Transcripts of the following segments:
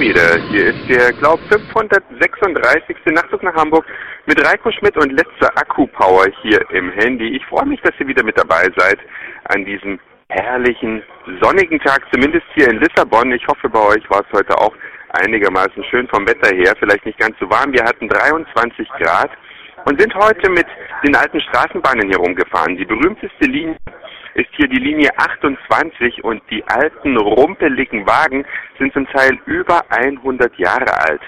wieder. Hier ist der, glaub 536. Nachtzug nach Hamburg mit Reiko Schmidt und letzter Akku-Power hier im Handy. Ich freue mich, dass ihr wieder mit dabei seid an diesem herrlichen, sonnigen Tag, zumindest hier in Lissabon. Ich hoffe, bei euch war es heute auch einigermaßen schön vom Wetter her, vielleicht nicht ganz so warm. Wir hatten 23 Grad und sind heute mit den alten Straßenbahnen hier rumgefahren. Die berühmteste Linie ist hier die Linie 28 und die alten rumpeligen Wagen sind zum Teil über 100 Jahre alt.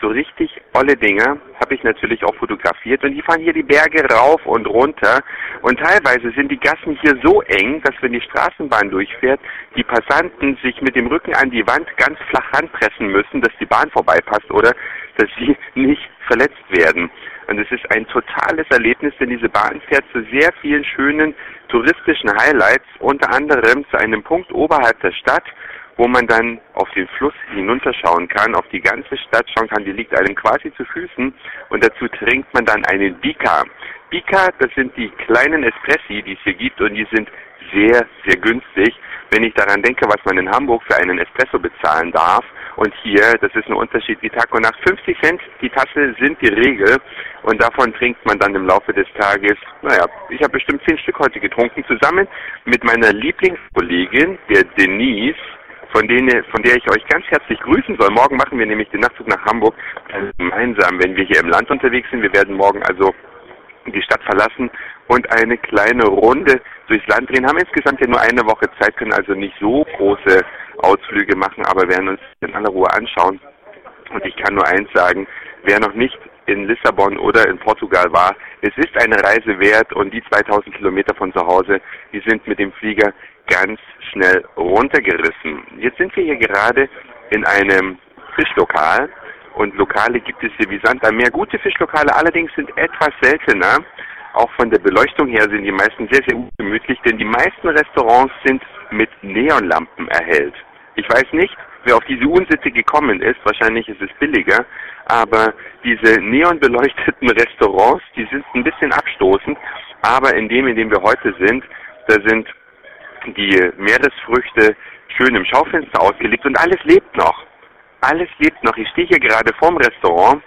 So richtig olle Dinger habe ich natürlich auch fotografiert und die fahren hier die Berge rauf und runter und teilweise sind die Gassen hier so eng, dass wenn die Straßenbahn durchfährt, die Passanten sich mit dem Rücken an die Wand ganz flach ranpressen müssen, dass die Bahn vorbeipasst oder dass sie nicht verletzt werden. Und es ist ein totales Erlebnis, denn diese Bahn fährt zu sehr vielen schönen touristischen Highlights, unter anderem zu einem Punkt oberhalb der Stadt, wo man dann auf den Fluss hinunterschauen kann, auf die ganze Stadt schauen kann, die liegt einem quasi zu Füßen und dazu trinkt man dann einen Bika. Bika, das sind die kleinen Espressi, die es hier gibt und die sind sehr, sehr günstig, wenn ich daran denke, was man in Hamburg für einen Espresso bezahlen darf. Und hier, das ist ein Unterschied wie Tag und Nacht. 50 Cent die Tasse sind die Regel und davon trinkt man dann im Laufe des Tages, naja, ich habe bestimmt 10 Stück heute getrunken, zusammen mit meiner Lieblingskollegin, der Denise, von, denen, von der ich euch ganz herzlich grüßen soll. Morgen machen wir nämlich den Nachtzug nach Hamburg gemeinsam, wenn wir hier im Land unterwegs sind. Wir werden morgen also die Stadt verlassen und eine kleine Runde durchs Land drehen. Haben insgesamt ja nur eine Woche Zeit, können also nicht so große Ausflüge machen, aber werden uns in aller Ruhe anschauen. Und ich kann nur eins sagen, wer noch nicht in Lissabon oder in Portugal war, es ist eine Reise wert und die 2000 Kilometer von zu Hause, die sind mit dem Flieger ganz schnell runtergerissen. Jetzt sind wir hier gerade in einem Fischlokal und Lokale gibt es hier wie Sand am Meer. Gute Fischlokale allerdings sind etwas seltener. Auch von der Beleuchtung her sind die meisten sehr, sehr ungemütlich, denn die meisten Restaurants sind mit Neonlampen erhellt. Ich weiß nicht, wer auf diese Unsitte gekommen ist. Wahrscheinlich ist es billiger. Aber diese neonbeleuchteten Restaurants, die sind ein bisschen abstoßend. Aber in dem, in dem wir heute sind, da sind die Meeresfrüchte schön im Schaufenster ausgelegt und alles lebt noch. Alles lebt noch. Ich stehe hier gerade vorm Restaurant,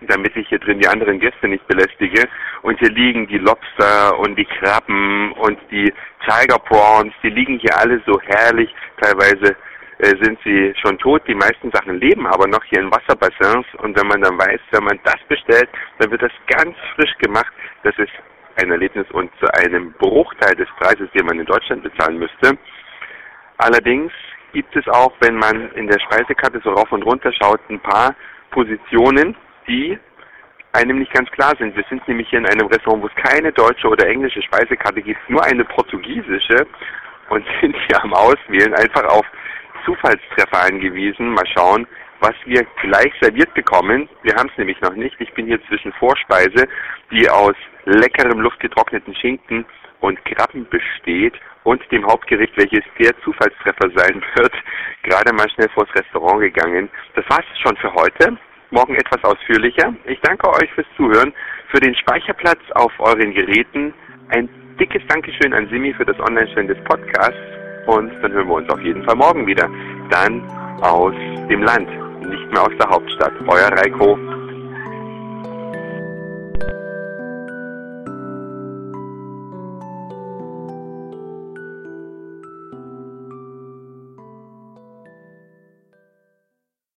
damit ich hier drin die anderen Gäste nicht belästige. Und hier liegen die Lobster und die Krabben und die Tiger Prawns. Die liegen hier alle so herrlich. Teilweise sind sie schon tot. Die meisten Sachen leben aber noch hier in Wasserbassins. Und wenn man dann weiß, wenn man das bestellt, dann wird das ganz frisch gemacht. Das ist ein Erlebnis und zu einem Bruchteil des Preises, den man in Deutschland bezahlen müsste. Allerdings gibt es auch, wenn man in der Speisekarte so rauf und runter schaut, ein paar Positionen, die einem nicht ganz klar sind. Wir sind nämlich hier in einem Restaurant, wo es keine deutsche oder englische Speisekarte gibt, nur eine portugiesische und sind hier am Auswählen einfach auf Zufallstreffer angewiesen. Mal schauen, was wir gleich serviert bekommen. Wir haben es nämlich noch nicht. Ich bin hier zwischen Vorspeise, die aus leckerem luftgetrockneten Schinken und Krabben besteht und dem Hauptgericht, welches der Zufallstreffer sein wird, gerade mal schnell vors Restaurant gegangen. Das war's schon für heute. Morgen etwas ausführlicher. Ich danke euch fürs Zuhören, für den Speicherplatz auf euren Geräten. Ein dickes Dankeschön an Simi für das Online-Stellen des Podcasts und dann hören wir uns auf jeden Fall morgen wieder. Dann aus dem Land, nicht mehr aus der Hauptstadt. Euer Reiko.